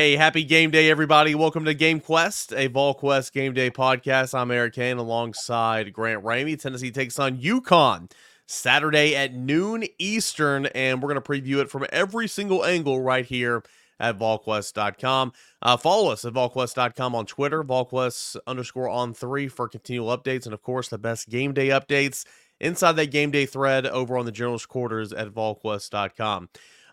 Hey, happy game day, everybody. Welcome to Game Quest, a VolQuest game day podcast. I'm Eric Cain alongside Grant Ramey. Tennessee takes on UConn Saturday at noon Eastern, and we're going to preview it from every single angle right here at VolQuest.com. Uh, follow us at VolQuest.com on Twitter, VolQuest underscore on three for continual updates, and of course, the best game day updates inside that game day thread over on the General's Quarters at VolQuest.com.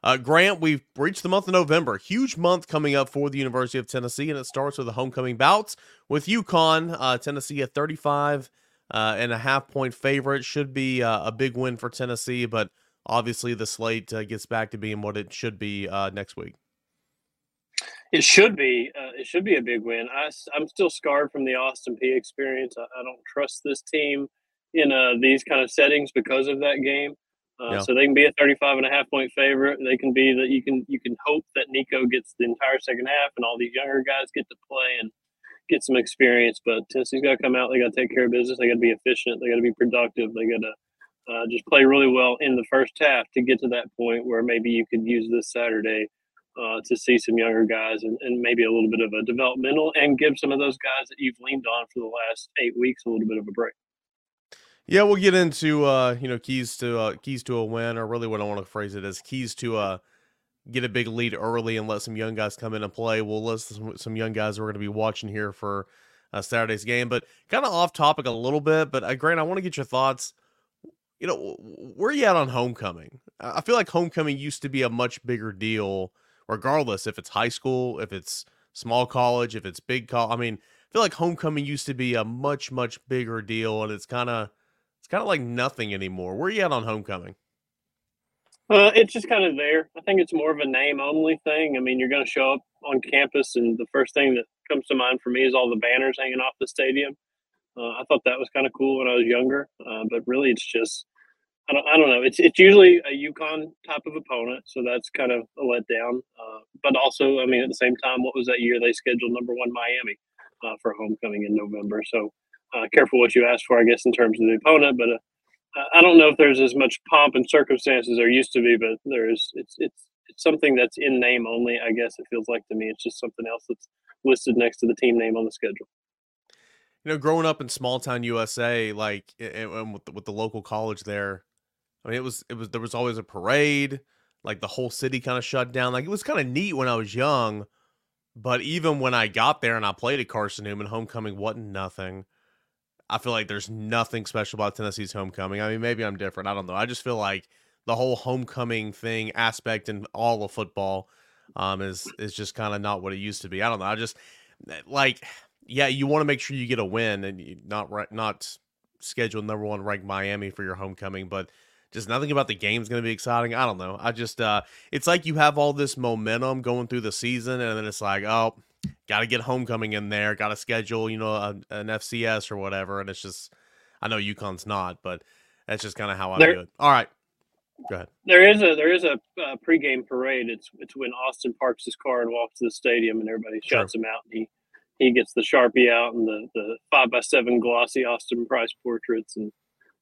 Uh, Grant, we've reached the month of November. Huge month coming up for the University of Tennessee, and it starts with the homecoming bouts with UConn. Uh, Tennessee at 35 uh, and a half point favorite. Should be uh, a big win for Tennessee, but obviously the slate uh, gets back to being what it should be uh, next week. It should be. it should be a big win. I, am still scarred from the Austin Peay experience. I, I don't trust this team in these kind of settings because of that game. Uh, yeah. So they can be a 35 and a half point favorite. They can be that you can you can hope that Nico gets the entire second half and all these younger guys get to play and get some experience. But Tennessee's got to come out. They got to take care of business. They got to be efficient. They got to be productive. They got to uh, just play really well in the first half to get to that point where maybe you could use this Saturday uh, to see some younger guys and, and maybe a little bit of a developmental and give some of those guys that you've leaned on for the last eight weeks a little bit of a break. Yeah, we'll get into uh, you know keys to uh, keys to a win, or really what I want to phrase it as keys to uh, get a big lead early and let some young guys come in and play. We'll list some, some young guys we're going to be watching here for uh, Saturday's game, but kind of off topic a little bit. But uh, Grant, I want to get your thoughts. You know, where you at on homecoming? I feel like homecoming used to be a much bigger deal, regardless if it's high school, if it's small college, if it's big college. I mean, I feel like homecoming used to be a much much bigger deal, and it's kind of it's kind of like nothing anymore. Where are you at on homecoming? Uh, it's just kind of there. I think it's more of a name only thing. I mean, you're going to show up on campus, and the first thing that comes to mind for me is all the banners hanging off the stadium. Uh, I thought that was kind of cool when I was younger, uh, but really, it's just I don't I don't know. It's it's usually a UConn type of opponent, so that's kind of a letdown. Uh, but also, I mean, at the same time, what was that year they scheduled number one Miami uh, for homecoming in November? So uh, careful what you ask for, I guess, in terms of the opponent. But uh, I don't know if there's as much pomp and circumstance as there used to be, but there is. It's it's it's something that's in name only. I guess it feels like to me. It's just something else that's listed next to the team name on the schedule. You know, growing up in small town USA, like and with the, with the local college there, I mean, it was it was there was always a parade. Like the whole city kind of shut down. Like it was kind of neat when I was young, but even when I got there and I played at Carson Newman, homecoming wasn't nothing. I feel like there's nothing special about Tennessee's homecoming. I mean, maybe I'm different. I don't know. I just feel like the whole homecoming thing aspect in all of football um, is is just kind of not what it used to be. I don't know. I just like, yeah, you want to make sure you get a win and not right, not schedule number one ranked Miami for your homecoming, but just nothing about the game's going to be exciting. I don't know. I just uh, it's like you have all this momentum going through the season, and then it's like, oh, got to get homecoming in there, got to schedule, you know, a, an FCS or whatever. And it's just, I know UConn's not, but that's just kind of how I there, do it. All right, go ahead. There is a there is a uh, pregame parade. It's it's when Austin parks his car and walks to the stadium, and everybody shouts sure. him out. And he he gets the sharpie out and the the five by seven glossy Austin Price portraits and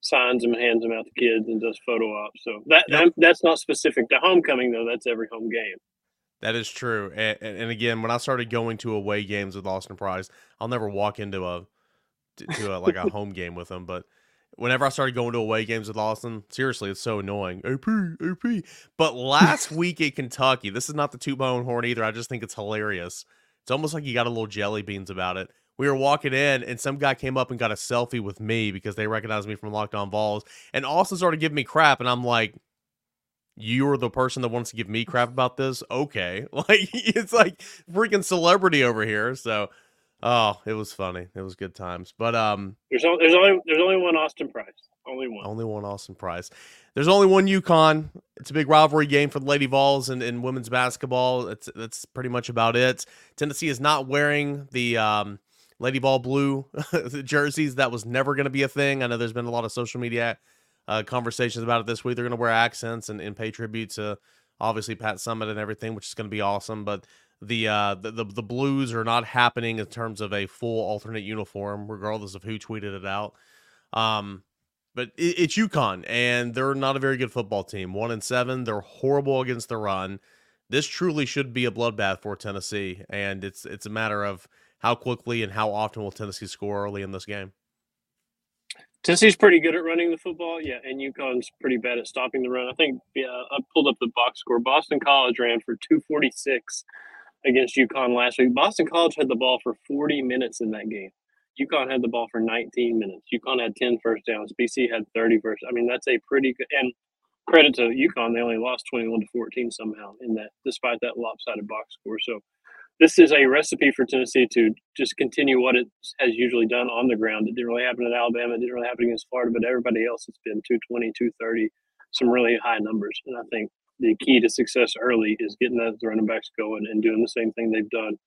signs them and hands them out to kids and does photo ops. So that, yep. that that's not specific to homecoming though. That's every home game. That is true. And, and, again, when I started going to away games with Austin Price, I'll never walk into a to a, like a home game with him, but whenever I started going to away games with Austin, seriously, it's so annoying. AP, AP. But last week at Kentucky, this is not the two bone horn either. I just think it's hilarious. It's almost like you got a little jelly beans about it. We were walking in, and some guy came up and got a selfie with me because they recognized me from Locked On Vols. And Austin started giving me crap, and I'm like, you're the person that wants to give me crap about this okay like it's like freaking celebrity over here so oh it was funny it was good times but um there's only there's only there's only one austin price Only one. Only one Austin Price. There's only one UConn. It's a big rivalry game for the Lady Vols and, and women's basketball. That's that's pretty much about it. Tennessee is not wearing the um, Lady Vol blue jerseys. That was never going to be a thing. I know there's been a lot of social media uh, conversations about it this week. They're going to wear accents and, and pay tribute to obviously Pat Summitt and everything, which is going to be awesome. But the, uh, the the the blues are not happening in terms of a full alternate uniform, regardless of who tweeted it out. Um, but it, it's UConn, and they're not a very good football team. One and seven, they're horrible against the run. This truly should be a bloodbath for Tennessee, and it's it's a matter of how quickly and how often will Tennessee score early in this game. Tennessee's pretty good at running the football, yeah, and UConn's pretty bad at stopping the run. I think yeah, I pulled up the box score. Boston College ran for 246 against UConn last week. Boston College had the ball for 40 minutes in that game. UConn had the ball for 19 minutes. UConn had 10 first downs. BC had 30 first. I mean, that's a pretty good and credit to UConn. They only lost 21 to 14 somehow in that, despite that lopsided box score. So this is a recipe for Tennessee to just continue what it has usually done on the ground. It didn't really happen at Alabama. It didn't really happen against Florida, but everybody else it's been 220, 230, some really high numbers. And I think the key to success early is getting those running backs going and doing the same thing they've done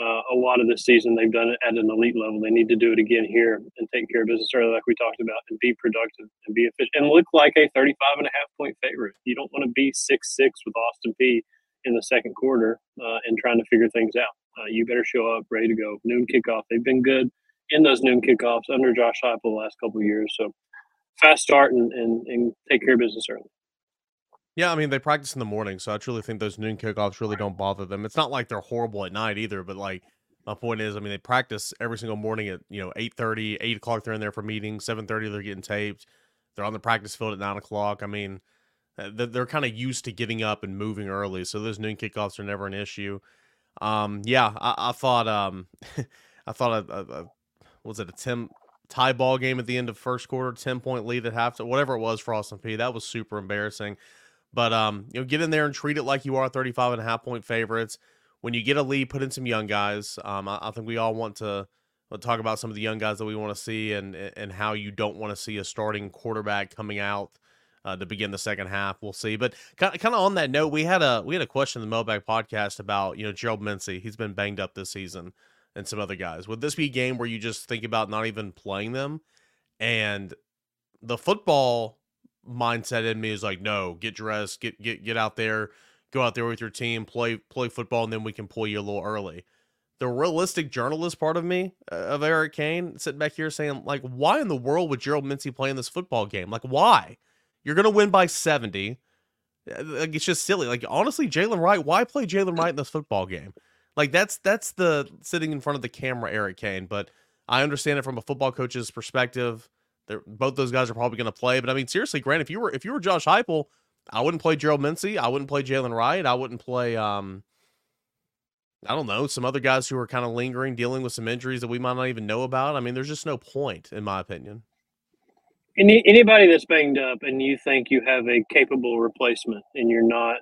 uh, a lot of this season. They've done it at an elite level. They need to do it again here and take care of business early, like we talked about, and be productive and be efficient and look like a 35 and a half point favorite. You don't want to be 6 6 with Austin Peay in the second quarter uh, and trying to figure things out. Uh, you better show up ready to go. Noon kickoff. They've been good in those noon kickoffs under Josh Heupel the last couple of years. So fast start and, and, and take care of business early. Yeah, I mean they practice in the morning, so I truly think those noon kickoffs really don't bother them. It's not like they're horrible at night either, but like my point is, I mean they practice every single morning at you know 8 30, 8 o'clock they're in there for meetings, seven thirty they're getting taped, they're on the practice field at nine o'clock. I mean they're kind of used to getting up and moving early, so those noon kickoffs are never an issue. Um, yeah, I, I thought um, I thought a, a, a, was it a ten tie ball game at the end of first quarter, ten point lead at half, whatever it was for Austin Peay. That was super embarrassing. But um, you know, get in there and treat it like you are 35 and a half point favorites. When you get a lead, put in some young guys. Um, I, I think we all want to talk about some of the young guys that we want to see and and how you don't want to see a starting quarterback coming out uh, to begin the second half. We'll see. But kind of, on that note, we had a we had a question in the Mailbag podcast about you know Gerald Mincey. He's been banged up this season, and some other guys. Would this be a game where you just think about not even playing them? And the football mindset in me is like, no, get dressed, get get get out there, go out there with your team, play play football, and then we can pull you a little early. The realistic journalist part of me uh, of Eric Cain sitting back here saying, like, why in the world would Gerald Mincey play in this football game? Like, why? You're gonna win by 70. Uh, like it's just silly. Like honestly, Jaylen Wright, why play Jaylen Wright in this football game? Like that's that's the sitting in front of the camera, Eric Cain. But I understand it from a football coach's perspective. They're, both those guys are probably going to play. But I mean, seriously, Grant, if you were if you were Josh Heupel, I wouldn't play Gerald Mincey. I wouldn't play Jalen Wright. I wouldn't play. um I don't know some other guys who are kind of lingering, dealing with some injuries that we might not even know about. I mean, there's just no point, in my opinion. Any anybody that's banged up and you think you have a capable replacement, and you're not,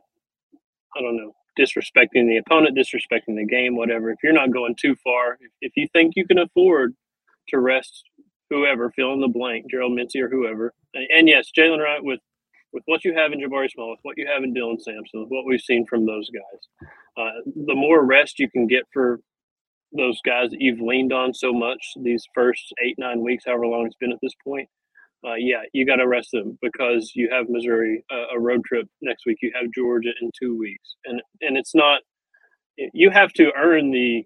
I don't know, disrespecting the opponent, disrespecting the game, whatever. If you're not going too far, if, if you think you can afford to rest whoever, fill in the blank, Gerald Mincey or whoever. And, and yes, Jaylen Wright with with what you have in Jabari Small, with what you have in Dylan Sampson, with what we've seen from those guys, uh, the more rest you can get for those guys that you've leaned on so much these first eight nine weeks, however long it's been at this point. Uh, yeah, you got to rest them because you have Missouri uh, a road trip next week. You have Georgia in two weeks, and and it's not. You have to earn the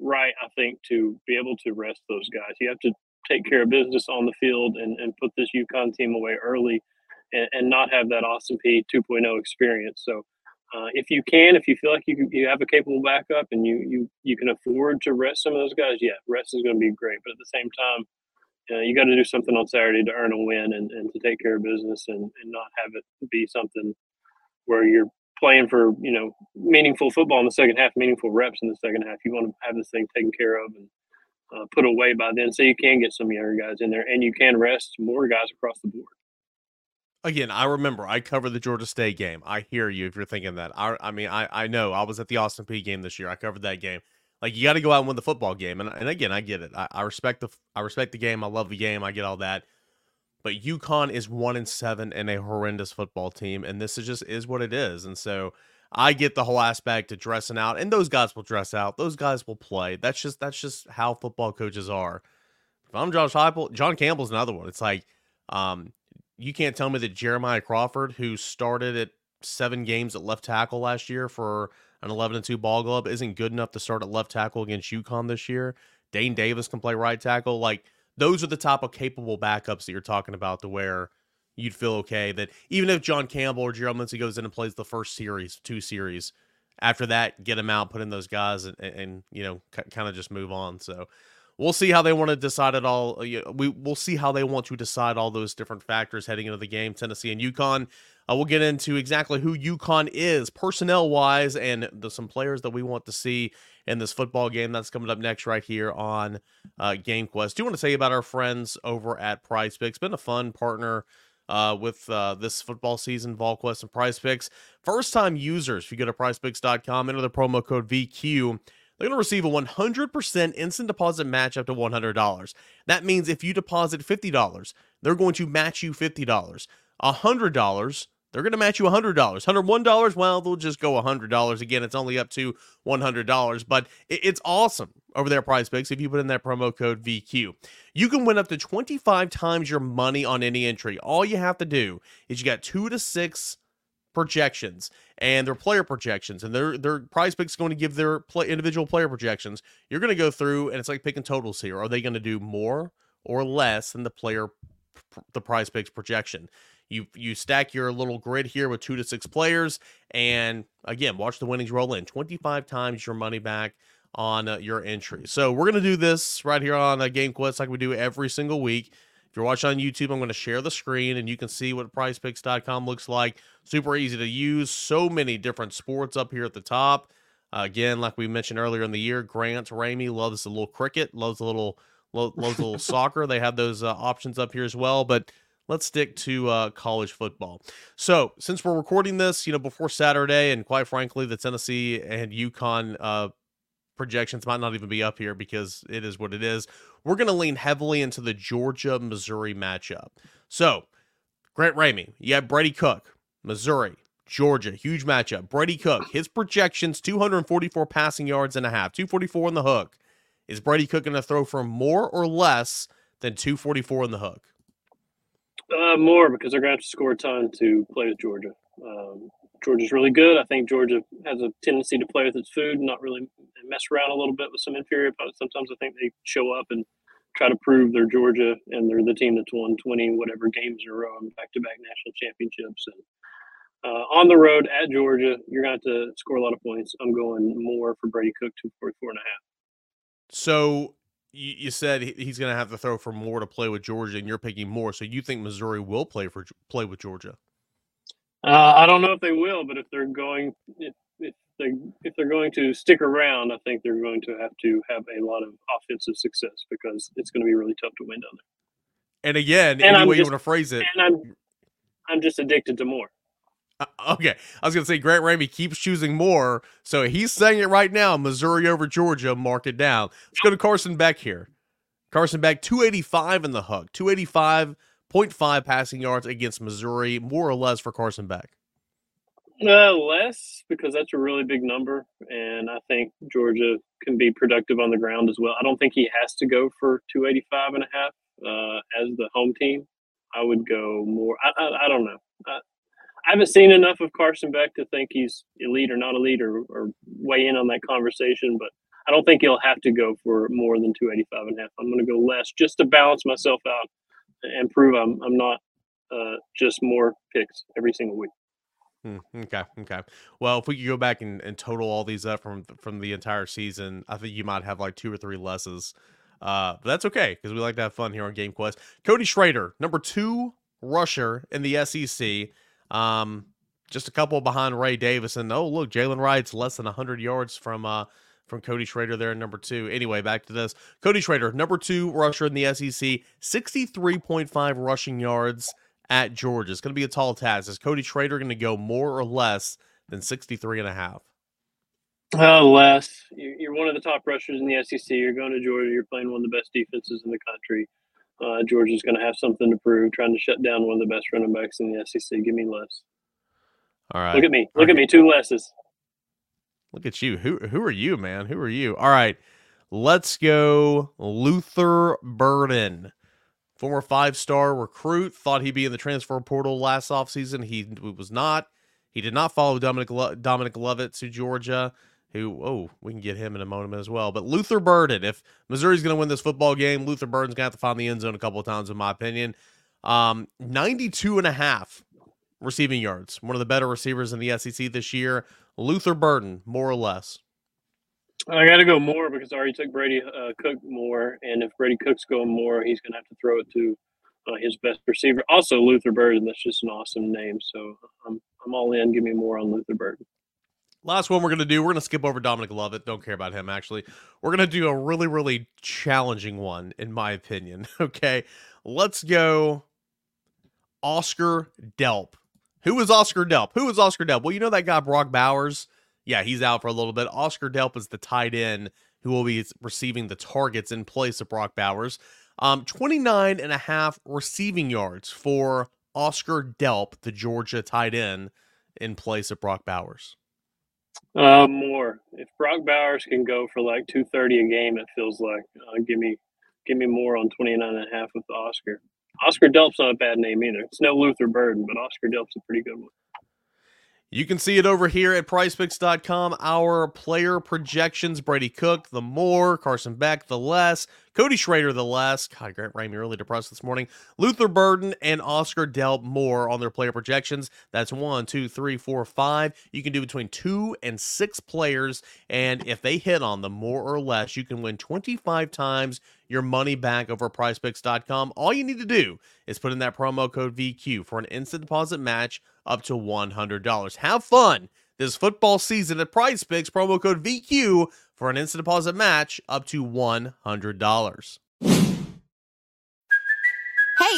right, I think, to be able to rest those guys. You have to take care of business on the field and, and put this UConn team away early and, and not have that Austin Peay 2.0 experience. So uh, if you can, if you feel like you, you have a capable backup and you, you, you can afford to rest some of those guys, yeah, rest is going to be great. But at the same time, uh, you got to do something on Saturday to earn a win and, and to take care of business and, and not have it be something where you're playing for, you know, meaningful football in the second half, meaningful reps in the second half. You want to have this thing taken care of and uh, put away by then, so you can get some younger guys in there, and you can rest more guys across the board. Again, I remember I covered the Georgia State game. I hear you if you're thinking that. I, I mean, I, I know I was at the Austin Peay game this year. I covered that game. Like you got to go out and win the football game, and and again, I get it. I, I respect the I respect the game. I love the game. I get all that. but UConn is one in seven and a horrendous football team, and this is just is what it is. And so I get the whole aspect of dressing out, and those guys will dress out. Those guys will play. That's just that's just how football coaches are. If I'm Josh Heupel, John Campbell's another one. It's like, um, you can't tell me that Jeremiah Crawford, who started at seven games at left tackle last year for an 11 and 2 ball club, isn't good enough to start at left tackle against UConn this year. Dayne Davis can play right tackle. Like those are the type of capable backups that you're talking about to where you'd feel okay that even if John Campbell or Gerald Mincey goes in and plays the first series, two series, after that, get him out, put in those guys, and, and you know, c- kind of just move on. So we'll see how they want to decide it all. We we'll see how they want to decide all those different factors heading into the game. Tennessee and UConn. Uh, we'll get into exactly who UConn is personnel wise and the, some players that we want to see in this football game. That's coming up next right here on uh, Game Quest. Do you want to say about our friends over at PrizePicks. Been a fun partner uh, with uh, this football season, VolQuest and PrizePicks. First time users, if you go to prizepicks.com, enter the promo code VQ, they're going to receive a 100% instant deposit match up to $100. That means if you deposit $50, they're going to match you $50. $100, they're going to match you $100. $101, well, they'll just go $100. Again, it's only up to $100, but it's awesome over there PrizePicks if you put in that promo code VQ. You can win up to 25 times your money on any entry. All you have to do is you got 2 to 6 projections and their player projections and their their prize picks going to give their play, individual player projections you're going to go through and it's like picking totals here are they going to do more or less than the player the prize picks projection you you stack your little grid here with two to six players, and again, watch the winnings roll in. Twenty five times your money back on uh, your entry. So we're gonna do this right here on uh, Game Quest like we do every single week. If you're watching on YouTube, I'm going to share the screen and you can see what prizepicks.com looks like. Super easy to use. So many different sports up here at the top. Uh, again, like we mentioned earlier in the year, Grant Ramey loves the little cricket, loves a little loves a little soccer. They have those uh, options up here as well. But let's stick to uh, college football. So, since we're recording this, you know, before Saturday, and quite frankly, the Tennessee and UConn uh, projections might not even be up here because it is what it is. We're going to lean heavily into the Georgia Missouri matchup. So, Grant Ramey, you have Brady Cook, Missouri, Georgia, huge matchup. Brady Cook, his projections 244 passing yards and a half, 244 in the hook. Is Brady Cook going to throw for more or less than 244 in the hook? Uh, more because they're going to have to score a ton to play with Georgia. Um, Georgia's really good. I think Georgia has a tendency to play with its food and not really mess around a little bit with some inferior opponents. Sometimes I think they show up and try to prove they're Georgia and they're the team that's won 20 whatever games in a row and back-to-back national championships. And uh, on the road at Georgia, you're going to have to score a lot of points. I'm going more for Brady Cook, 244 and a half. So you, you said he's going to have to throw for more to play with Georgia, and you're picking more. So you think Missouri will play for play with Georgia? Uh, I don't know if they will, but if they're going, if, if they if they're going to stick around, I think they're going to have to have a lot of offensive success because it's going to be really tough to win down there. And again, and any I'm way just, you want to phrase it, and I'm I'm just addicted to more. Okay, I was gonna say Grant Ramey keeps choosing more, so he's saying it right now. Missouri over Georgia, mark it down. Let's go to Carson Beck here. Carson Beck, 285 in the hook, 285.5 passing yards against Missouri, more or less for Carson Beck. Uh, less because that's a really big number, and I think Georgia can be productive on the ground as well. I don't think he has to go for 285 and a half uh, as the home team. I would go more. I, I, I don't know. I, I haven't seen enough of Carson Beck to think he's elite or not elite or, or weigh in on that conversation, but I don't think he'll have to go for more than 285 and a half. I'm going to go less just to balance myself out and prove I'm, I'm not uh, just more picks every single week. Hmm, okay, okay. Well, if we could go back and, and total all these up from from the entire season, I think you might have like two or three lesses. Uh, but that's okay because we like to have fun here on Game Quest. Cody Schrader, number two rusher in the SEC. Um, just a couple behind Ray Davis, and oh look, Jaylen Wright's less than hundred yards from uh from Cody Schrader there, number two. Anyway, back to this. Cody Schrader, number two rusher in the SEC, 63.5 rushing yards at Georgia. It's going to be a tall task. Is Cody Schrader going to go more or less than 63 and a half? Uh, less. You're one of the top rushers in the SEC. You're going to Georgia. You're playing one of the best defenses in the country. Uh, Georgia's going to have something to prove, trying to shut down one of the best running backs in the SEC. Give me less. All right. Look at me. Look at me. Two lesses. Look at you. Who who are you, man? Who are you? All right. Let's go Luther Burden. Former five-star recruit, thought he'd be in the transfer portal last offseason. He was not. He did not follow Dominic Lo- Dominic Lovett to Georgia, who oh, we can get him in a moment as well. But Luther Burden, if Missouri's going to win this football game, Luther Burden's going to have to find the end zone a couple of times in my opinion. Um 92 and a half receiving yards. One of the better receivers in the SEC this year. Luther Burden, more or less. I got to go more because I already took Brady uh, Cook more, and if Brady Cook's going more, he's going to have to throw it to uh, his best receiver. Also, Luther Burden. That's just an awesome name. So I'm I'm all in. Give me more on Luther Burden. Last one we're going to do, we're going to skip over Dominic Lovett. Don't care about him, actually. We're going to do a really, really challenging one, in my opinion. Okay. Let's go Oscar Delp. Who is Oscar Delp? Who is Oscar Delp? Well, you know that guy, Brock Bowers? Yeah, he's out for a little bit. Oscar Delp is the tight end who will be receiving the targets in place of Brock Bowers. Um, 29 and a half receiving yards for Oscar Delp, the Georgia tight end, in place of Brock Bowers. Uh, more. If Brock Bowers can go for like 230 a game, it feels like. Uh, give me give me more on 29 and a half with Oscar. Oscar Delp's not a bad name either. It's no Luther Burden, but Oscar Delp's a pretty good one. You can see it over here at prizepicks.com. Our player projections Brady Cook, the more, Carson Beck, the less, Cody Schrader, the less. God, Grant Ramey really depressed this morning. Luther Burden and Oscar Delp more on their player projections. That's one, two, three, four, five. You can do between two and six players. And if they hit on them more or less, you can win 25 times your money back over prizepicks.com. All you need to do is put in that promo code VQ for an instant deposit match up to $100. Have fun this football season at PrizePicks. Promo code VQ for an instant deposit match up to $100.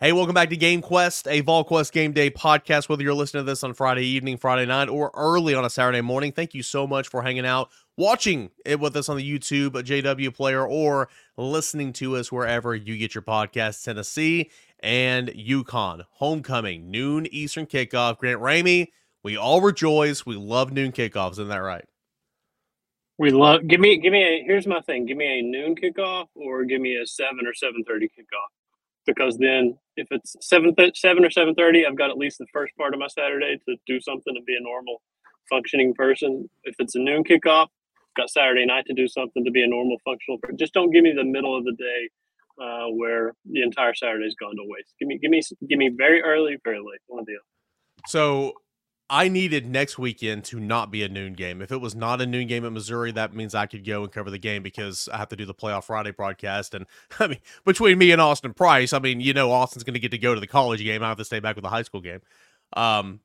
Hey, welcome back to Game Quest, a VolQuest Game Day podcast. Whether you're listening to this on Friday evening, Friday night, or early on a Saturday morning, thank you so much for hanging out, watching it with us on the YouTube JW Player, or listening to us wherever you get your podcasts. Tennessee and UConn, homecoming, noon Eastern kickoff. Grant Ramey, we all rejoice. We love noon kickoffs. Isn't that right? We love. Give me, give me a. Here's my thing. Give me a noon kickoff, or give me a seven or seven thirty kickoff. Because then, if it's seven seven or seven thirty, I've got at least the first part of my Saturday to do something and be a normal functioning person. If it's a noon kickoff, got Saturday night to do something to be a normal functional person. Just don't give me the middle of the day uh, where the entire Saturday's gone to waste. Give me, give me, give me very early, very late. One the So I needed next weekend to not be a noon game. If it was not a noon game at Missouri, that means I could go and cover the game because I have to do the playoff Friday broadcast. And I mean, between me and Austin Price, I mean, you know, Austin's going to get to go to the college game. I have to stay back with the high school game. Um,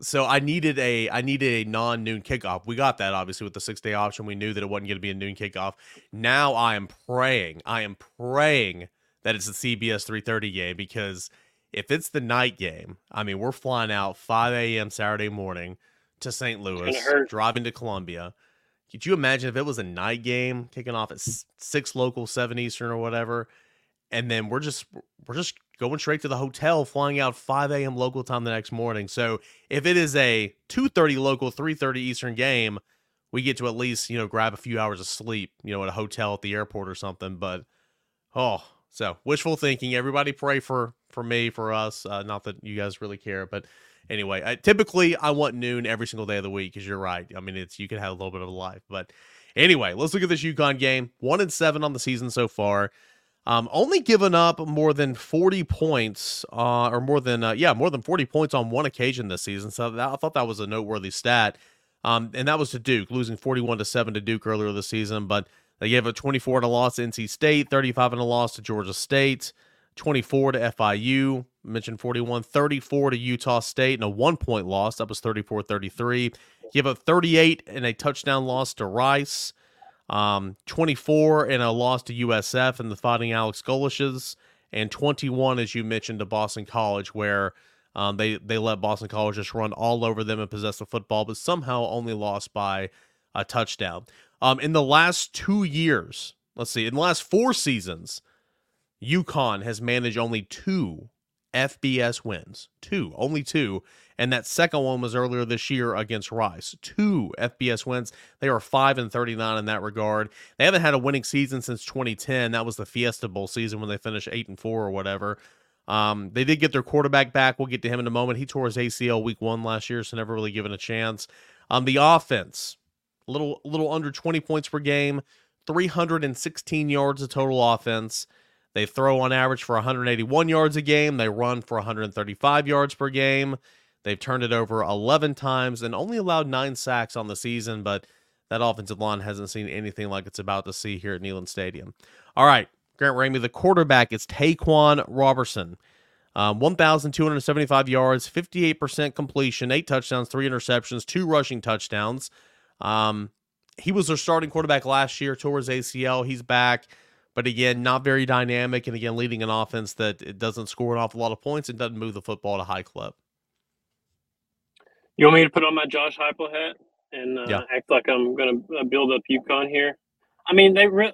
so I needed a I needed a non noon kickoff. We got that obviously with the six day option. We knew that it wasn't going to be a noon kickoff. Now I am praying. I am praying that it's a CBS 3:30 game because if it's the night game, I mean we're flying out 5 a.m. Saturday morning to St. Louis, driving to Columbia. Could you imagine if it was a night game kicking off at six local, seven Eastern or whatever, and then we're just we're just going straight to the hotel, flying out 5 a.m. local time the next morning. So if it is a 2:30 local, 3:30 Eastern game, we get to at least you know grab a few hours of sleep, you know, at a hotel at the airport or something. But oh, So wishful thinking. Everybody pray for for me for us. Uh, not that you guys really care, but anyway, I, typically I want noon every single day of the week because you're right. I mean, it's you can have a little bit of a life, but anyway, let's look at this UConn game. One and seven on the season so far. Um, only given up more than 40 points, uh, or more than, uh, yeah, more than 40 points on one occasion this season. So that, I thought that was a noteworthy stat. Um, and that was to Duke, losing 41 to 7 to Duke earlier this season. But they gave a 24 and a loss to NC State, 35 and a loss to Georgia State, 24 to FIU, mentioned 41, 34 to Utah State, and a one point loss. That was 34 33. Give up 38 and a touchdown loss to Rice, um, 24 and a loss to USF and the Fighting Alex Goleshes, and 21, as you mentioned, to Boston College, where um, they they let Boston College just run all over them and possess the football, but somehow only lost by a touchdown. Um, in the last two years, let's see, in the last four seasons, UConn has managed only two FBS wins. Two, only two. And that second one was earlier this year against Rice. Two FBS wins. They are 5 and 39 in that regard. They haven't had a winning season since 2010. That was the Fiesta Bowl season when they finished 8 and 4 or whatever. Um, they did get their quarterback back. We'll get to him in a moment. He tore his ACL week one last year, so never really given a chance. Um, the offense, a little, little under 20 points per game, 316 yards of total offense. They throw on average for 181 yards a game. They run for 135 yards per game. They've turned it over 11 times and only allowed nine sacks on the season, but that offensive line hasn't seen anything like it's about to see here at Neyland Stadium. All right, Grant Ramey, the quarterback is Ta'Quan Roberson. Um, 1,275 yards, 58% completion, eight touchdowns, three interceptions, two rushing touchdowns. Um, he was their starting quarterback last year, towards ACL. He's back. But again, not very dynamic, and again, leading an offense that it doesn't score an awful lot of points and doesn't move the football to high club. You want me to put on my Josh Heupel hat and uh, Yeah. act like I'm going to build up UConn here? I mean, they re-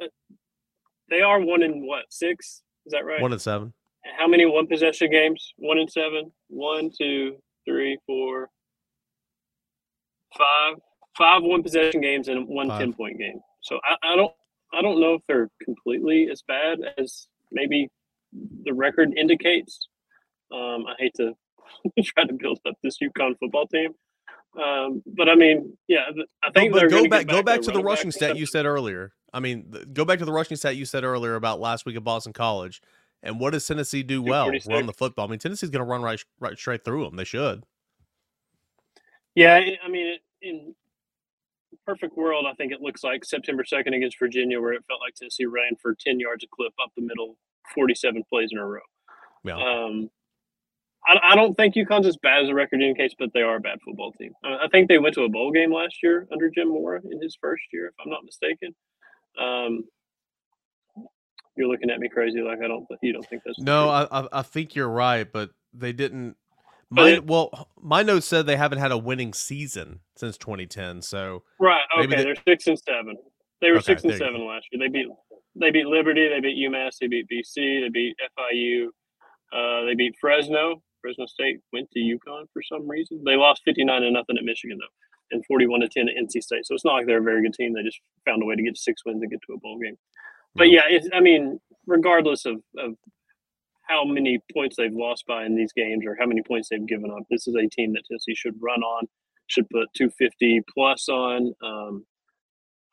they are one in what six? Is that right? One in seven. How many one possession games? One in seven. One, two, three, four, five. Five one possession games and one Five. 10 point game. So I, I don't I don't know if they're completely as bad as maybe the record indicates. Um, I hate to try to build up this UConn football team. Um, but I mean, yeah, I think But they're go gonna back, go back to the rushing back stat you said earlier. I mean, th- go back to the rushing stat you said earlier about last week at Boston College. And what does Tennessee do well? Run the football. I mean, Tennessee's going to run right, right straight through them. They should. Yeah, I- I mean, in perfect world, I think it looks like September second against Virginia, where it felt like Tennessee ran for ten yards a clip up the middle, forty-seven plays in a row. Yeah. Um, I, I don't think UConn's as bad as a record indicates, but they are a bad football team. I, I think they went to a bowl game last year under Jim Mora in his first year, if I'm not mistaken. Um, you're looking at me crazy, like I don't. You don't think that's No, I I think you're right, but they didn't. My, it- well, my notes said they haven't had a winning season since 2010. So Right. Okay. they- They're six and seven. They were Okay, six and seven last year. They beat they beat Liberty. They beat UMass. They beat BC. They beat FIU. Uh, they beat Fresno. Fresno State went to UConn for some reason. They lost fifty nine to nothing at Michigan though, and forty one to ten at NC State. So it's not like they're a very good team. They just found a way to get six wins and get to a bowl game. But yeah, it's, I mean, regardless of, of how many points they've lost by in these games or how many points they've given up, this is a team that Tennessee should run on, should put 250 plus on. Um,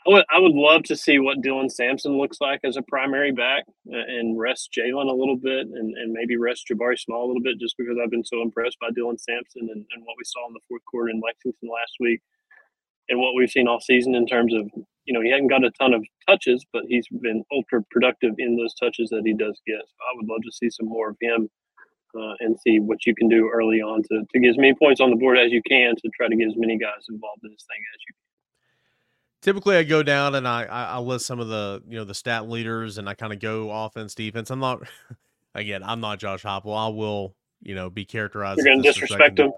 I would, I would love to see what Dylan Sampson looks like as a primary back and rest Jaylen a little bit and, and maybe rest Jabari Small a little bit just because I've been so impressed by Dylan Sampson and, and what we saw in the fourth quarter in Lexington last week and what we've seen all season in terms of, you know, he hadn't got a ton of touches, but he's been ultra productive in those touches that he does get. So I would love to see some more of him uh, and see what you can do early on to, to get as many points on the board as you can to try to get as many guys involved in this thing as you can typically I go down and I, I I list some of the you know the stat leaders and I kind of go offense defense. I'm not again I'm not Josh Heupel. I will you know be characterized. You're gonna disrespect him?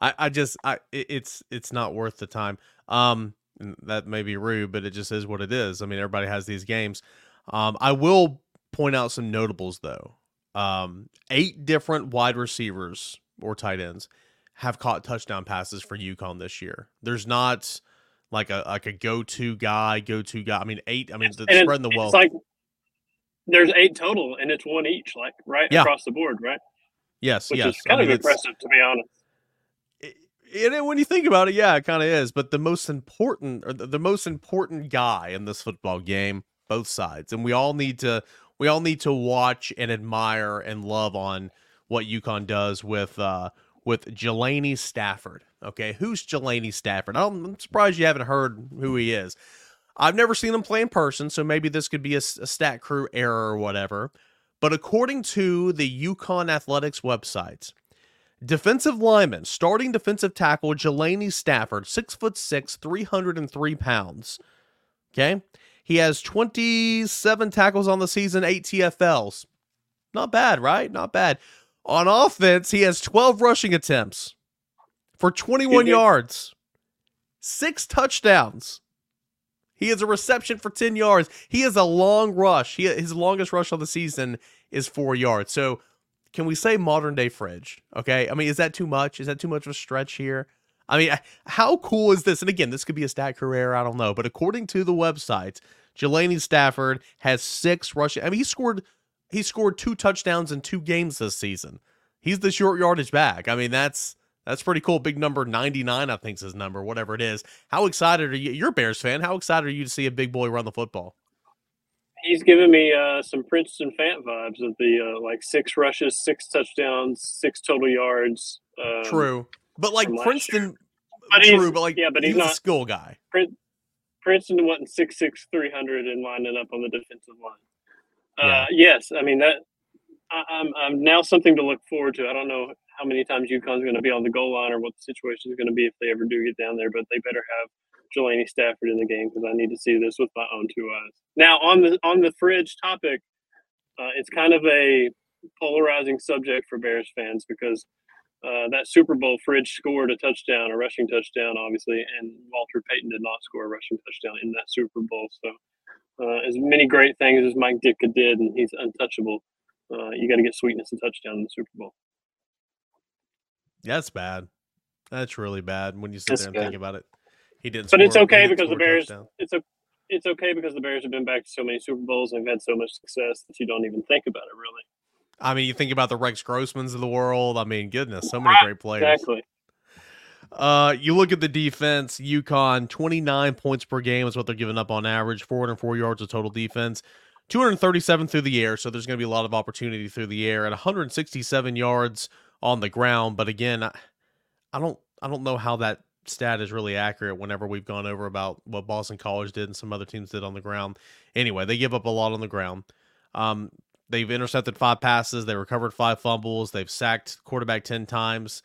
I I just I it's it's not worth the time. Um, and that may be rude, but it just is what it is. I mean, everybody has these games. Um, I will point out some notables though. Um, eight different wide receivers or tight ends have caught touchdown passes for UConn this year. There's not like a like a go to guy, go to guy. I mean, eight. I mean, the, And it- spreading the it's wealth. like there's eight total, and it's one each, like right Yeah. across the board, right? Yes, Which yes. is kind I of mean, it's- impressive, to be honest. It, when you think about it, yeah, it kind of is. But the most important, or the, the most important guy in this football game, both sides, and we all need to, we all need to watch and admire and love on what UConn does with, uh, with Jelani Stafford. Okay, who's Jelani Stafford? I'm surprised you haven't heard who he is. I've never seen him play in person, so maybe this could be a stat crew error or whatever. But according to the UConn Athletics website, defensive lineman, starting defensive tackle Jelani Stafford, six foot six, three hundred and three pounds. Okay, he has twenty-seven tackles on the season, eight TFLs. Not bad, right? Not bad. On offense, he has twelve rushing attempts for twenty-one yards, six touchdowns. He has a reception for 10 yards. He has a long rush. He, his longest rush of the season is four yards. So, can we say modern day fridge? Okay. I mean, is that too much? Is that too much of a stretch here? I mean, how cool is this? And again, this could be a stat career. I don't know. But according to the website, Jelani Stafford has six rushing. I mean, he scored he scored two touchdowns in two games this season. He's the short yardage back. I mean, that's that's pretty cool. Big number 99, I think think's his number, whatever it is. How excited are you? You're a Bears fan. How excited are you to see a big boy run the football? He's giving me uh, some Princeton Fant vibes of the uh, like six rushes, six touchdowns, six total yards. Um, True. But like Princeton But true, but like yeah, but he's a not- skill guy. Princeton wasn't six six three hundred and lining up on the defensive line. Yeah. Uh, yes, I mean that. I, I'm I'm now something to look forward to. I don't know how many times UConn's going to be on the goal line or what the situation is going to be if they ever do get down there, but they better have Jelani Stafford in the game because I need to see this with my own two eyes. Now on the on the fridge topic, uh, it's kind of a polarizing subject for Bears fans because uh, that Super Bowl, Fridge scored a touchdown, a rushing touchdown, obviously, and Walter Payton did not score a rushing touchdown in that Super Bowl. So, uh, as many great things as Mike Ditka did, and he's untouchable, uh, you got to get sweetness and touchdown in the Super Bowl. That's bad. That's really bad when you sit That's there and bad. think about it. He didn't But it's okay because the Bears. touchdown. It's a, it's okay because the Bears have been back to so many Super Bowls and have had so much success that you don't even think about it really. I mean, you think about the Rex Grossmans of the world. I mean, goodness, so many great players. Exactly. Uh, you look at the defense, UConn, 29 points per game is what they're giving up on average, 404 yards of total defense, 237 through the air. So there's going to be a lot of opportunity through the air and 167 yards on the ground. But again, I, I don't, I don't know how that stat is really accurate whenever we've gone over about what Boston College did and some other teams did on the ground. Anyway, they give up a lot on the ground. Um, they've intercepted five passes, they recovered five fumbles, they've sacked quarterback 10 times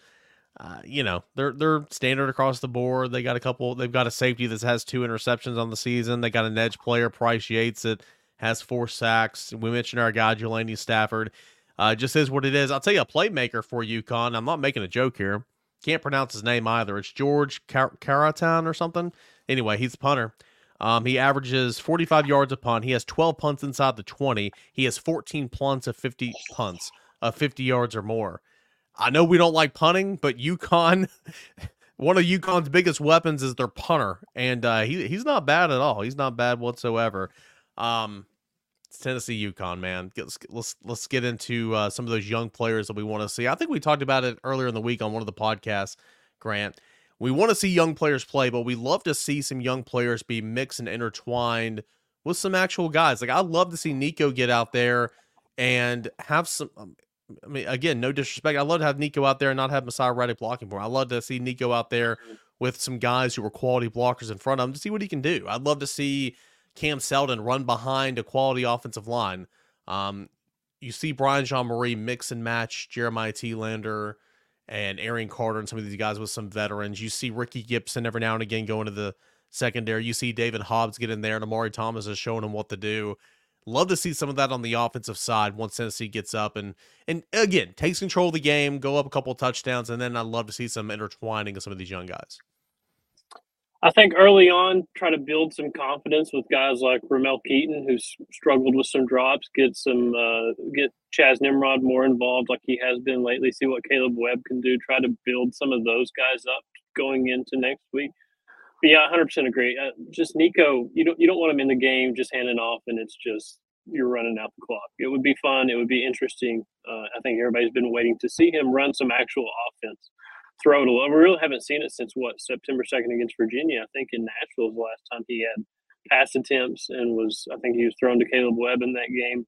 uh, you know they're they're standard across the board. They got a couple. They've got a safety that has two interceptions on the season. They got an edge player, Pryce Yates, that has four sacks. We mentioned our guy Jelani Stafford. Uh, just is what it is. I'll tell you a playmaker for UConn. I'm not making a joke here. Can't pronounce his name either. It's George Car- Caratan or something. Anyway, he's a punter. Um, he averages 45 yards a punt. He has 12 punts inside the 20. He has 14 punts of 50 punts of 50 yards or more. I know we don't like punting, but UConn, one of UConn's biggest weapons is their punter, and uh, he he's not bad at all. He's not bad whatsoever. Um, Tennessee UConn, man. Let's let's let's get into uh, some of those young players that we want to see. I think we talked about it earlier in the week on one of the podcasts. Grant, we want to see young players play, but we love to see some young players be mixed and intertwined with some actual guys. Like I'd love to see Nico get out there and have some. Um, I mean, again, no disrespect. I'd love to have Nico out there and not have Messiah Reddick blocking for him. I'd love to see Nico out there with some guys who are quality blockers in front of him to see what he can do. I'd love to see Cam Seldon run behind a quality offensive line. Um, you see Brian Jean-Mary mix and match Jeremiah Telander and Arion Carter and some of these guys with some veterans. You see Ricky Gibson every now and again go into the secondary. You see David Hobbs get in there, and Amari Thomas is showing him what to do. Love to see some of that on the offensive side once Tennessee gets up and and again takes control of the game, go up a couple touchdowns, and then I'd love to see some intertwining of some of these young guys. I think early on, try to build some confidence with guys like Ramel Keyton, who's struggled with some drops. Get some, uh, get Chaz Nimrod more involved, like he has been lately. See what Caleb Webb can do. Try to build some of those guys up going into next week. But yeah, 100% agree. Uh, just Nico, you don't you don't want him in the game just handing off, and it's just you're running out the clock. It would be fun. It would be interesting. Uh, I think everybody's been waiting to see him run some actual offense. Throw it a little. We really haven't seen it since what September second against Virginia. I think in Nashville was the last time he had pass attempts and was. I think he was thrown to Caleb Webb in that game.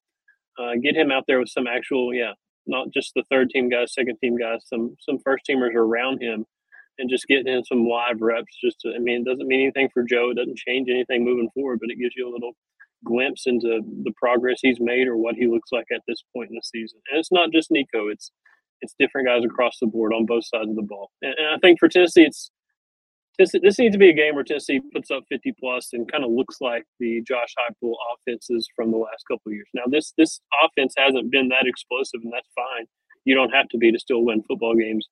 Uh, get him out there with some actual, yeah, not just the third team guys, second team guys, some some first teamers around him, and just getting in some live reps. Just to, I mean, it doesn't mean anything for Joe. It doesn't change anything moving forward, but it gives you a little glimpse into the progress he's made or what he looks like at this point in the season. And it's not just Nico; it's it's different guys across the board on both sides of the ball. And, and I think for Tennessee, it's this, this needs to be a game where Tennessee puts up 50 plus and kind of looks like the Josh Heupel offenses from the last couple of years. Now, this this offense hasn't been that explosive, and that's fine. You don't have to be to still win football games,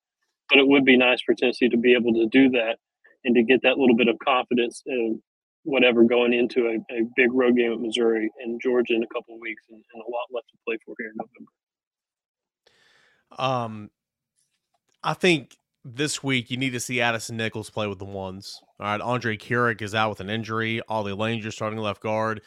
but it would be nice for Tennessee to be able to do that and to get that little bit of confidence and whatever going into a, a big road game at Missouri and Georgia in a couple of weeks and, and a lot left to play for here in November. Um, I think this week you need to see Addison Nichols play with the ones. All right, Andre Karic is out with an injury. Ollie Lane starting left guard.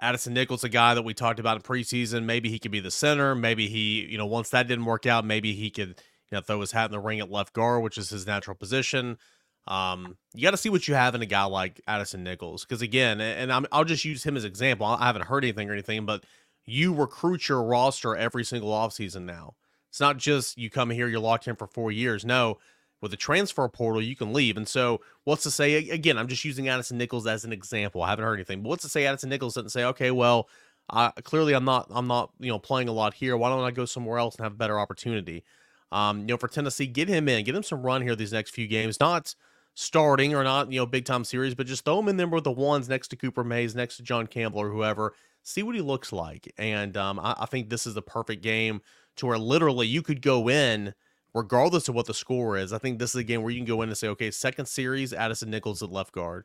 Addison Nichols, a guy that we talked about in preseason. Maybe he could be the center. Maybe he, you know, once that didn't work out, maybe he could, you know, throw his hat in the ring at left guard, which is his natural position. Um, you got to see what you have in a guy like Addison Nichols, because again, and i will just use him as example. I haven't heard anything or anything, but you recruit your roster every single offseason now. It's not just you come here, you're locked in for four years. No, with the transfer portal, you can leave. And so, what's to say? Again, I'm just using Addison Nichols as an example. I haven't heard anything, but what's to say Addison Nichols doesn't say, okay, well, uh, clearly I'm not, I'm not, you know, playing a lot here. Why don't I go somewhere else and have a better opportunity? Um, you know, for Tennessee, get him in, get him some run here these next few games. Not starting or not, you know, big time series, but just throw him in there with the ones next to Cooper Mays, next to John Campbell or whoever. See what he looks like. And um, I, I think this is the perfect game to where literally you could go in regardless of what the score is. I think this is a game where you can go in and say, okay, second series, Addison Nichols at left guard.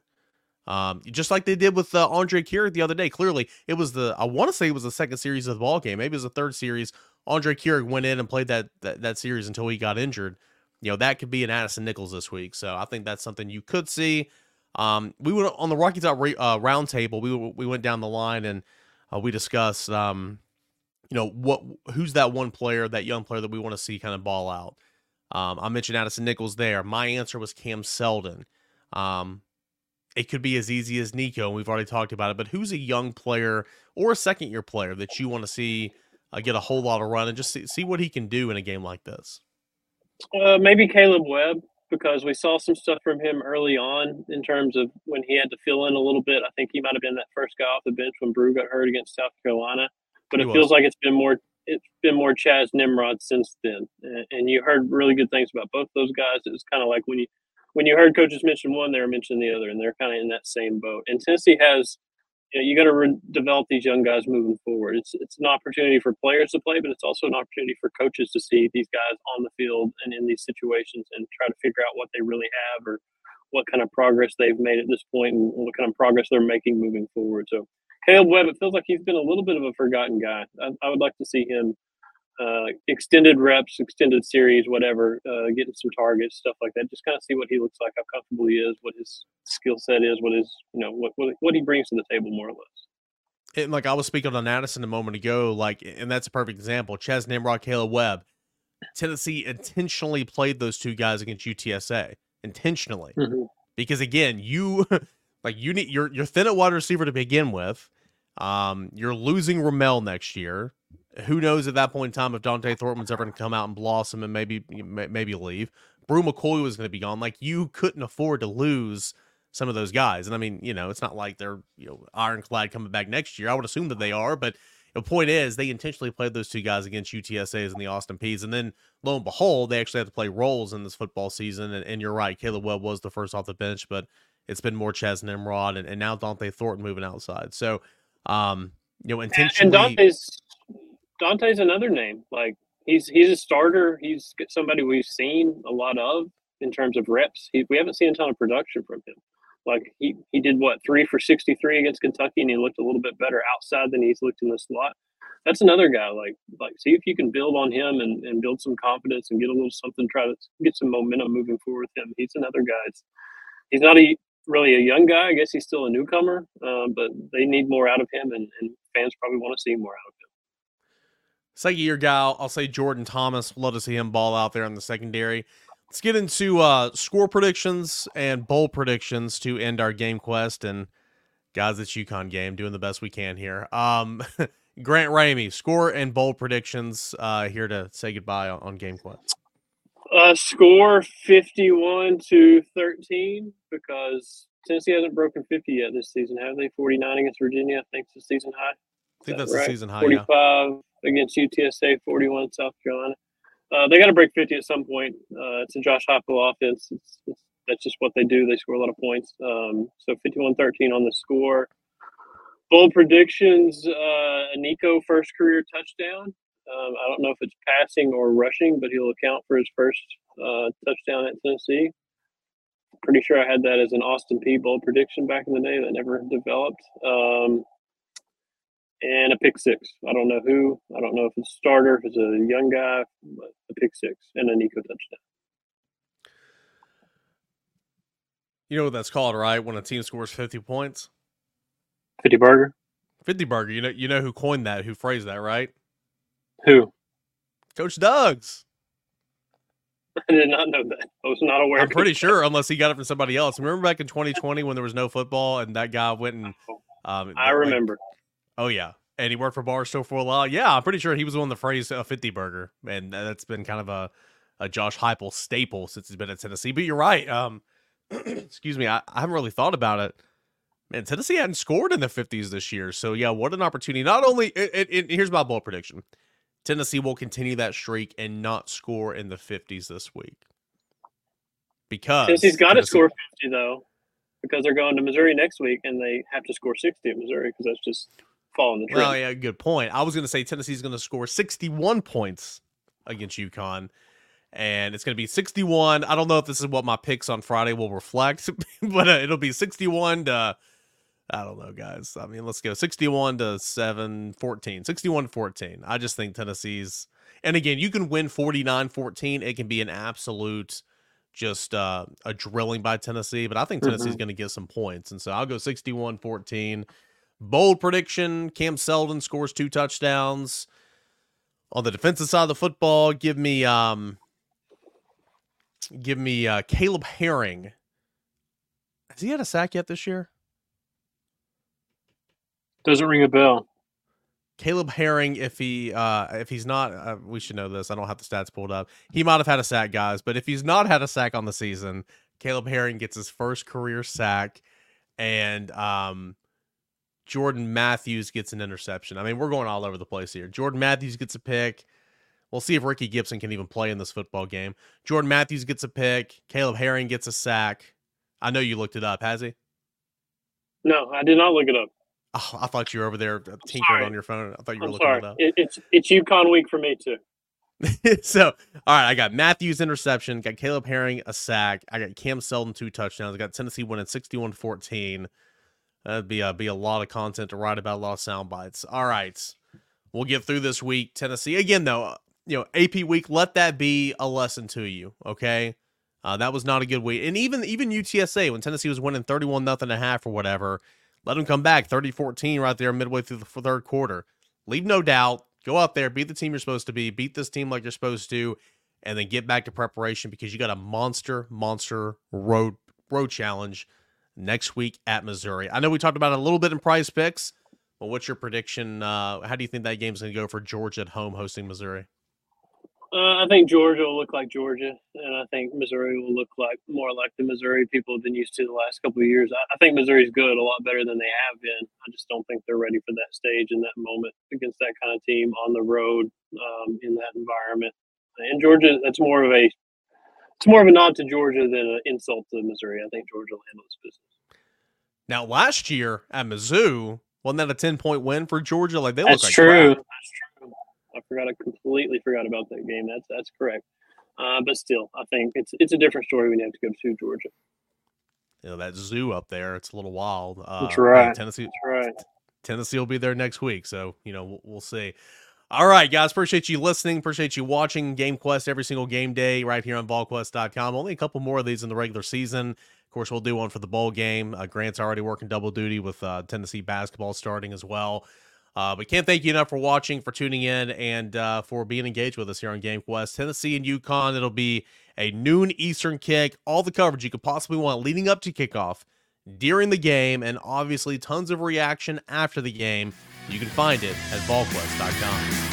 Um, just like they did with uh, Andre Karic the other day. Clearly, it was the I want to say it was the second series of the ball game. Maybe it was the third series. Andre Karic went in and played that, that that series until he got injured. You know that could be an Addison Nichols this week. So I think that's something you could see. Um, we went on the Rocky Top uh, roundtable. We we went down the line and uh, we discussed um, you know what who's that one player, that young player that we want to see kind of ball out. Um, I mentioned Addison Nichols there. My answer was Cam Seldon. Um, it could be as easy as Nico, and we've already talked about it. But who's a young player or a second year player that you want to see uh, get a whole lot of run and just see, see what he can do in a game like this? Uh, maybe Kaleb Webb because we saw some stuff from him early on in terms of when he had to fill in a little bit. I think he might have been that first guy off the bench when Bru got hurt against South Carolina but it feels like it's been more it's been more Chas Nimrod since then. And you heard really good things about both those guys. It's kind of like when you when you heard coaches mention one, they were mentioning the other, and they're kind of in that same boat. And Tennessee has, you know, you got to re- develop these young guys moving forward. It's it's an opportunity for players to play, but it's also an opportunity for coaches to see these guys on the field and in these situations and try to figure out what they really have or what kind of progress they've made at this point and what kind of progress they're making moving forward. So Kaleb Webb, it feels like he's been a little bit of a forgotten guy. I, I would like to see him uh, extended reps, extended series, whatever, uh, getting some targets, stuff like that. Just kind of see what he looks like, how comfortable he is, what his skill set is, what his, you know, what, what, what he brings to the table, more or less. And like I was speaking on Addison a moment ago, like, and that's a perfect example. Chas Nimrod, Kaleb Webb. Tennessee intentionally played those two guys against UTSA intentionally mm-hmm. because again, you like you need you're you're thin at wide receiver to begin with. Um, you're losing Ramel next year. Who knows at that point in time if Dont'e Thornton's ever going to come out and blossom and maybe maybe leave. Bru McCoy was going to be gone. Like you couldn't afford to lose some of those guys. And I mean, you know, it's not like they're you know ironclad coming back next year. I would assume that they are, but the point is they intentionally played those two guys against UTSA's and the Austin Peays, and then lo and behold, they actually have to play roles in this football season. And, and you're right, Kaleb Webb was the first off the bench, but it's been more Chas Nimrod and, and now Dont'e Thornton moving outside. So, um, you know, intentionally. And Dont'e's Dont'e's another name. Like he's he's a starter. He's somebody we've seen a lot of in terms of reps. He, we haven't seen a ton of production from him. Like he he did what three for sixty three against Kentucky, and he looked a little bit better outside than he's looked in the slot. That's another guy. Like like see if you can build on him and, and build some confidence and get a little something. Try to get some momentum moving forward with him. He's another guy. It's, he's not a really a young guy. I guess he's still a newcomer, uh, but they need more out of him. And, and fans probably want to see more out of him. Second year guy, I'll say Jordan Thomas. Love to see him ball out there in the secondary. Let's get into uh, score predictions and bowl predictions to end our game quest. And guys, it's UConn game, doing the best we can here. Um, Grant Ramey, score and bowl predictions uh, here to say goodbye on, on Game Quest. Uh, score 51 to 13 because Tennessee hasn't broken 50 yet this season, have they? 49 against Virginia, I think it's the season high. I think that's that the season high. 45 Yeah. against UTSA, 41 South Carolina. Uh, they got to break 50 at some point. Uh, it's a Josh Heupel offense. It's, it's, that's just what they do. They score a lot of points. Um, so 51-13 on the score. Bold predictions: uh, Nico first career touchdown. Um, I don't know if it's passing or rushing, but he'll account for his first uh, touchdown at Tennessee. Pretty sure I had that as an Austin Peay Bowl prediction back in the day that never developed. Um, and a pick six. I don't know who. I don't know if it's a starter, if it's a young guy, but a pick six and a Nico touchdown. You know what that's called, right? When a team scores 50 points? 50 burger. 50 burger. You know, you know who coined that, who phrased that, right? Who? Coach Doug's. I did not know that. I was not aware. I'm pretty sure, unless he got it from somebody else. Remember back in 2020 when there was no football and that guy went and. Um, I like- remember. oh, yeah. And he worked for Barstool for a while. Yeah, I'm pretty sure he was on the one that phrased a 50 burger. And that's been kind of a, a Josh Heupel staple since he's been at Tennessee. But you're right. Um, excuse me. I, I haven't really thought about it. Man, Tennessee hadn't scored in the 50s this year. So, yeah, what an opportunity. Not only, it, it, it- here's my bold prediction Tennessee will continue that streak and not score in the 50s this week. Because Tennessee's got to score 50 though, because they're going to Missouri next week, and they have to score 60 at Missouri because that's just following the trend. Well, yeah, good point. I was going to say Tennessee's going to score 61 points against UConn, and it's going to be 61. I don't know if this is what my picks on Friday will reflect, but uh, it'll be 61 to, I don't know, guys. I mean, let's go 61 to 7, 14. 61 14. I just think Tennessee's, and again, you can win 49 14. It can be an absolute. Just uh, a drilling by Tennessee, but I think Tennessee's Mhm. going to get some points. And so I'll go 61 14. Bold prediction Cam Seldon scores two touchdowns. On the defensive side of the football, give me um give me uh Caleb Herring. Has he had a sack yet this year? Doesn't ring a bell. Caleb Herring, if he uh if he's not uh, we should know this. I don't have the stats pulled up. He might have had a sack, guys, but if he's not had a sack on the season, Caleb Herring gets his first career sack and um Jordan Matthews gets an interception. I mean, we're going all over the place here. Jordan Matthews gets a pick. We'll see if Ricky Gibson can even play in this football game. Jordan Matthews gets a pick. Caleb Herring gets a sack. I know you looked it up, has he? No, I did not look it up. Oh, I thought you were over there uh, tinkering sorry. on your phone. I thought you were I'm looking sorry. it up. It, it's it's UConn week for me too. so, all right, I got Matthews interception, got Caleb Herring a sack, I got Cam Seldon two touchdowns, I got Tennessee winning 61-14. That'd be a, be a lot of content to write about, a lot of sound bites. All right, we'll get through this week. Tennessee again, though, uh, you know, AP week. Let that be a lesson to you. Okay, uh, that was not a good week, and even even UTSA when Tennessee was winning 31 nothing and a half or whatever, let them come back 30-14 right there midway through the third quarter. Leave no doubt. Go out there, beat the team you're supposed to be, beat this team like you're supposed to, and then get back to preparation because you got a monster, monster road road challenge next week at Missouri. I know we talked about it a little bit in PrizePicks, but what's your prediction? Uh, how do you think that game's going to go for Georgia at home hosting Missouri? Uh, I think Georgia will look like Georgia, and I think Missouri will look like more like the Missouri people have been used to the last couple of years. I, I think Missouri's good, a lot better than they have been. I just don't think they're ready for that stage and that moment against that kind of team on the road um, in that environment. And Georgia, that's more of a it's more of a nod to Georgia than an insult to Missouri. I think Georgia will handle this business. Now, last year at Mizzou, wasn't that a 10 point win for Georgia? Like they That's look like true. crap. That's true. I forgot. I completely forgot about that game. That's that's correct. Uh, but still, I think it's it's a different story when you have to go to Georgia. You know, that zoo up there, it's a little wild. Uh, That's right. Tennessee, That's right. Tennessee will be there next week. So, you know, we'll, we'll see. All right, guys. Appreciate you listening. Appreciate you watching Game Quest every single game day right here on VolQuest.com. Only a couple more of these in the regular season. Of course, we'll do one for the bowl game. Uh, Grant's already working double duty with uh, Tennessee basketball starting as well. Uh, but can't thank you enough for watching, for tuning in, and uh, for being engaged with us here on Game Quest. Tennessee and UConn. It'll be a noon Eastern kick. All the coverage you could possibly want leading up to kickoff, during the game, and obviously tons of reaction after the game. You can find it at VolQuest.com.